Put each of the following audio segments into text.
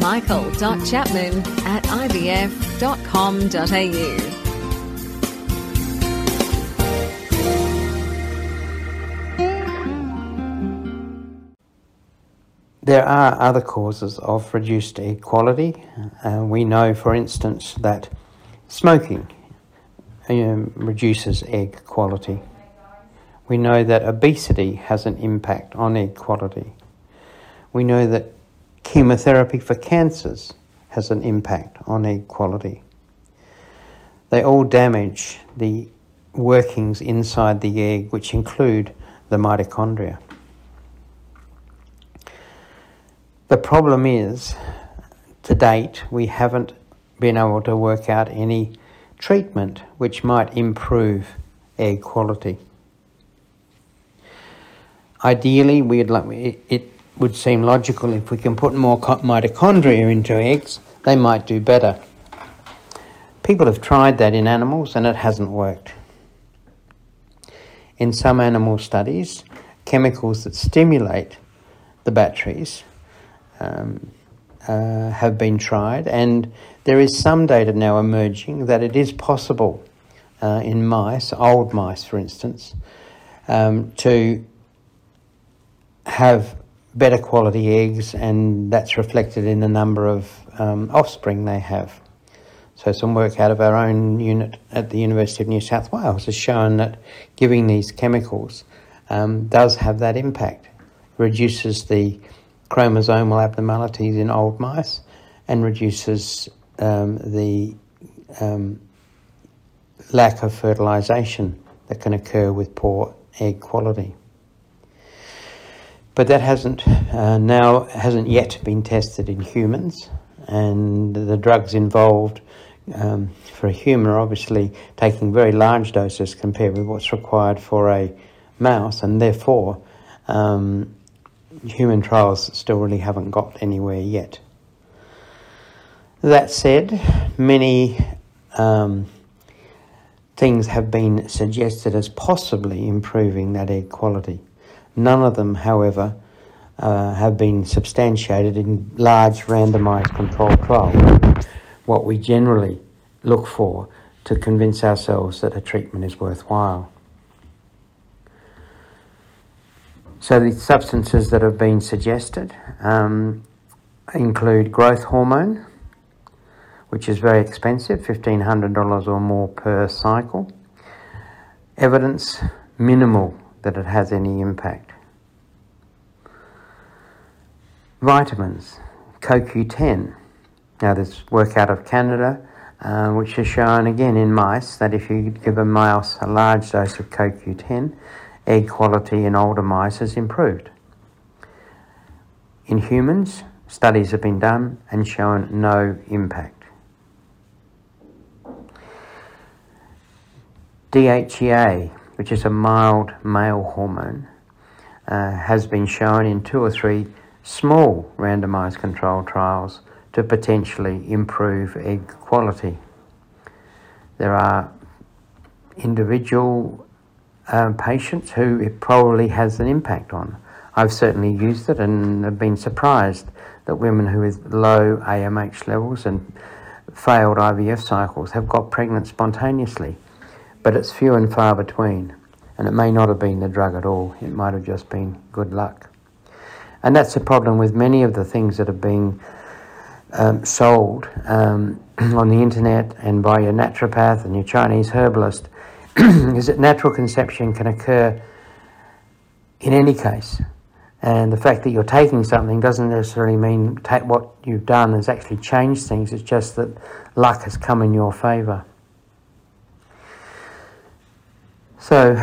michael.chapman at ivf.com.au. There are other causes of reduced egg quality. Uh, we know, for instance, that smoking um, reduces egg quality. We know that obesity has an impact on egg quality. We know that chemotherapy for cancers has an impact on egg quality. They all damage the workings inside the egg, which include the mitochondria. The problem is, to date, we haven't been able to work out any treatment which might improve egg quality. Ideally, we'd like it, would seem logical if we can put more mitochondria into eggs, they might do better. People have tried that in animals and it hasn't worked. In some animal studies, chemicals that stimulate the batteries um, uh, have been tried, and there is some data now emerging that it is possible uh, in mice, old mice for instance, um, to have better quality eggs, and that's reflected in the number of um, offspring they have. So, some work out of our own unit at the University of New South Wales has shown that giving these chemicals um, does have that impact, reduces the chromosomal abnormalities in old mice, and reduces um, the um, lack of fertilisation that can occur with poor egg quality but that hasn't uh, now hasn't yet been tested in humans, and the drugs involved um, for a human are obviously taking very large doses compared with what's required for a mouse, and therefore um, human trials still really haven't got anywhere yet. That said, many um, things have been suggested as possibly improving that egg quality. None of them, however, uh, have been substantiated in large randomized controlled trials. What we generally look for to convince ourselves that a treatment is worthwhile. So, the substances that have been suggested um, include growth hormone, which is very expensive $1,500 or more per cycle. Evidence minimal that it has any impact. Vitamins, CoQ10. Now, there's work out of Canada uh, which has shown again in mice that if you give a mouse a large dose of CoQ10, egg quality in older mice has improved. In humans, studies have been done and shown no impact. DHEA, which is a mild male hormone, uh, has been shown in two or three small randomized controlled trials to potentially improve egg quality. There are individual uh, patients who it probably has an impact on. I've certainly used it and have been surprised that women who with low AMH levels and failed IVF cycles have got pregnant spontaneously but it's few and far between. And it may not have been the drug at all, it might have just been good luck. And that's the problem with many of the things that are being um, sold um, on the internet and by your naturopath and your Chinese herbalist is that natural conception can occur in any case. And the fact that you're taking something doesn't necessarily mean what you've done has actually changed things. It's just that luck has come in your favour. So,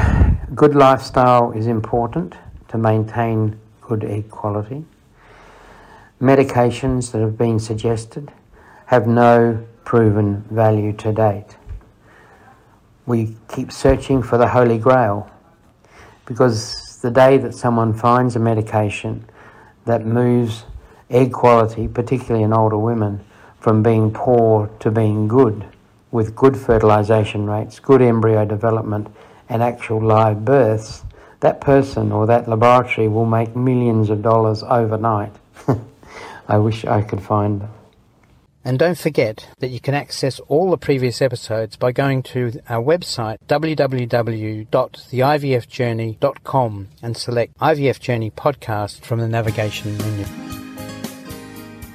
good lifestyle is important to maintain good egg quality. medications that have been suggested have no proven value to date. We keep searching for the Holy Grail because the day that someone finds a medication that moves egg quality, particularly in older women, from being poor to being good, with good fertilization rates, good embryo development, and actual live births, that person or that laboratory will make millions of dollars overnight. I wish I could find them. And don't forget that you can access all the previous episodes by going to our website www.theivfjourney.com and select IVF Journey Podcast from the navigation menu.